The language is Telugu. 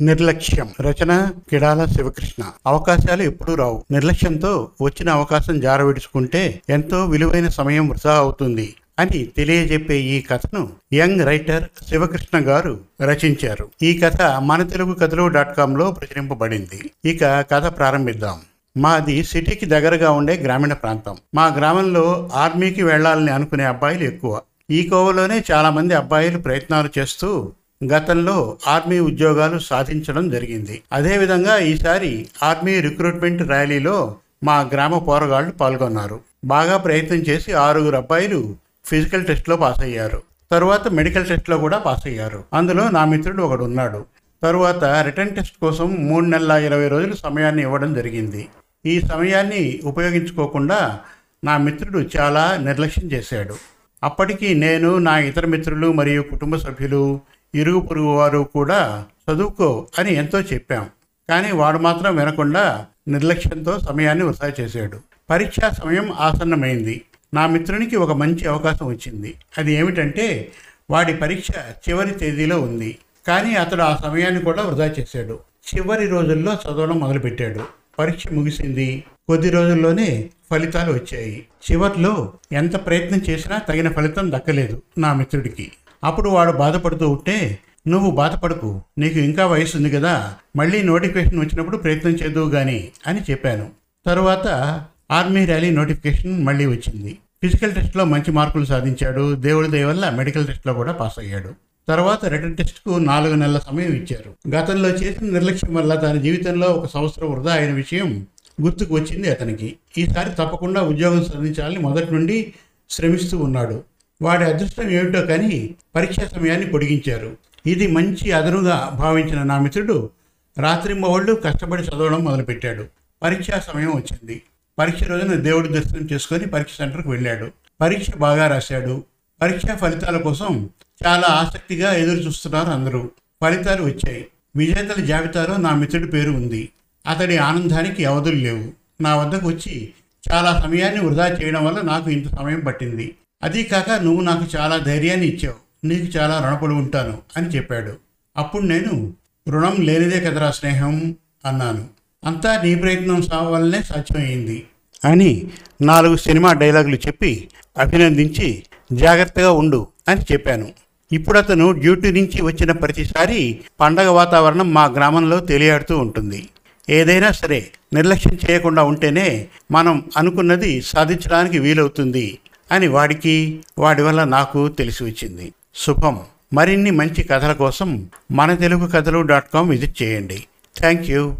నిర్లక్ష్యం. రచన కిడాల శివకృష్ణ. అవకాశాలు ఎప్పుడూ రావు. నిర్లక్ష్యంతో వచ్చిన అవకాశం జారవిడుచుకుంటే ఎంతో విలువైన సమయం వృధా అవుతుంది అని తెలియజెప్పే ఈ కథను యంగ్ రైటర్ శివకృష్ణ గారు రచించారు. ఈ కథ మన తెలుగు కథలు డాట్ కామ్లో ప్రచురింపబడింది. ఇక కథ ప్రారంభిద్దాం. మాది సిటీకి దగ్గరగా ఉండే గ్రామీణ ప్రాంతం. మా గ్రామంలో ఆర్మీకి వెళ్ళాలని అనుకునే అబ్బాయిలు ఎక్కువ. ఈ కోవలోనే చాలామంది అబ్బాయిలు ప్రయత్నాలు చేస్తూ గతంలో ఆర్మీ ఉద్యోగాలు సాధించడం జరిగింది. అదేవిధంగా ఈసారి ఆర్మీ రిక్రూట్మెంట్ ర్యాలీలో మా గ్రామ పోరగాళ్ళు పాల్గొన్నారు. బాగా ప్రయత్నం చేసి ఆరుగురు అబ్బాయిలు ఫిజికల్ టెస్ట్లో పాస్ అయ్యారు తరువాత మెడికల్ టెస్ట్లో కూడా పాస్ అయ్యారు అందులో నా మిత్రుడు ఒకడు ఉన్నాడు తరువాత రిటర్న్ టెస్ట్ కోసం మూడు నెలల ఇరవై రోజుల సమయాన్ని ఇవ్వడం జరిగింది. ఈ సమయాన్ని ఉపయోగించుకోకుండా నా మిత్రుడు చాలా నిర్లక్ష్యం చేశాడు. అప్పటికి నేను నా ఇతర మిత్రులు మరియు కుటుంబ సభ్యులు ఇరుగు పొరుగు వారు కూడా చదువుకో అని ఎంతో చెప్పాం. కానీ వాడు మాత్రం వినకుండా నిర్లక్ష్యంతో సమయాన్ని వృధా చేశాడు. పరీక్షా సమయం ఆసన్నమైంది. నా మిత్రునికి ఒక మంచి అవకాశం వచ్చింది. అది ఏమిటంటే వాడి పరీక్ష చివరి తేదీలో ఉంది. కానీ అతడు ఆ సమయాన్ని కూడా వృధా చేశాడు. చివరి రోజుల్లో చదవడం మొదలుపెట్టాడు. పరీక్ష ముగిసింది. కొద్ది రోజుల్లోనే ఫలితాలు వచ్చాయి. చివర్లో ఎంత ప్రయత్నం చేసినా తగిన ఫలితం దక్కలేదు నా మిత్రుడికి. అప్పుడు వాడు బాధపడుతూ ఉంటే నువ్వు బాధపడకు నీకు ఇంకా వయసు ఉంది కదా మళ్ళీ నోటిఫికేషన్ వచ్చినప్పుడు ప్రయత్నం చేద్దువు కానీ అని చెప్పాను. తరువాత ఆర్మీ ర్యాలీ నోటిఫికేషన్ మళ్ళీ వచ్చింది. ఫిజికల్ టెస్ట్లో మంచి మార్కులు సాధించాడు. దేవుడి దయ వల్ల మెడికల్ టెస్ట్లో కూడా పాస్ అయ్యాడు. తర్వాత రిటర్న్ టెస్ట్కు నాలుగు నెలల సమయం ఇచ్చారు. గతంలో చేసిన నిర్లక్ష్యం వల్ల తన జీవితంలో ఒక సంవత్సరం వృధా అయిన విషయం గుర్తుకు వచ్చింది అతనికి. ఈసారి తప్పకుండా ఉద్యోగం సాధించాలని మొదటి నుండి శ్రమిస్తూ ఉన్నాడు. వాడి అదృష్టం ఏమిటో కానీ పరీక్షా సమయాన్ని పొడిగించారు. ఇది మంచి అదనుగా భావించిన నా మిత్రుడు రాత్రింబవళ్ళు కష్టపడి చదవడం మొదలుపెట్టాడు. పరీక్షా సమయం వచ్చింది. పరీక్ష రోజున దేవుడి దర్శనం చేసుకొని పరీక్ష సెంటర్కి వెళ్ళాడు. పరీక్ష బాగా రాశాడు. పరీక్షా ఫలితాల కోసం చాలా ఆసక్తిగా ఎదురు చూస్తున్నారు అందరూ. ఫలితాలు వచ్చాయి. విజేతల జాబితాలో నా మిత్రుడి పేరు ఉంది. అతడి ఆనందానికి అవధులు లేవు. నా వద్దకు వచ్చి చాలా సమయాన్ని వృధా చేయడం వల్ల నాకు ఇంత సమయం పట్టింది. అదీ కాక నువ్వు నాకు చాలా ధైర్యాన్ని ఇచ్చావు. నీకు చాలా రుణపడి ఉంటాను అని చెప్పాడు. అప్పుడు నేను రుణం లేనిదే కదరా స్నేహం అన్నాను. అంతా నీ ప్రయత్నం సావాలనే సాధ్యమైంది. అని నాలుగు సినిమా డైలాగులు చెప్పి అభినందించి జాగ్రత్తగా ఉండు అని చెప్పాను. ఇప్పుడు అతను డ్యూటీ నుంచి వచ్చిన ప్రతిసారి పండగ వాతావరణం మా గ్రామంలో తెలియాడుతూ ఉంటుంది. ఏదైనా సరే నిర్లక్ష్యం చేయకుండా ఉంటేనే మనం అనుకున్నది సాధించడానికి వీలవుతుంది. అని వాడికి వాడి వల్ల నాకు తెలిసి వచ్చింది. శుభం. మరిన్ని మంచి కథల కోసం మన తెలుగు కథలు డాట్ కామ్ విజిట్ చేయండి. Thank you.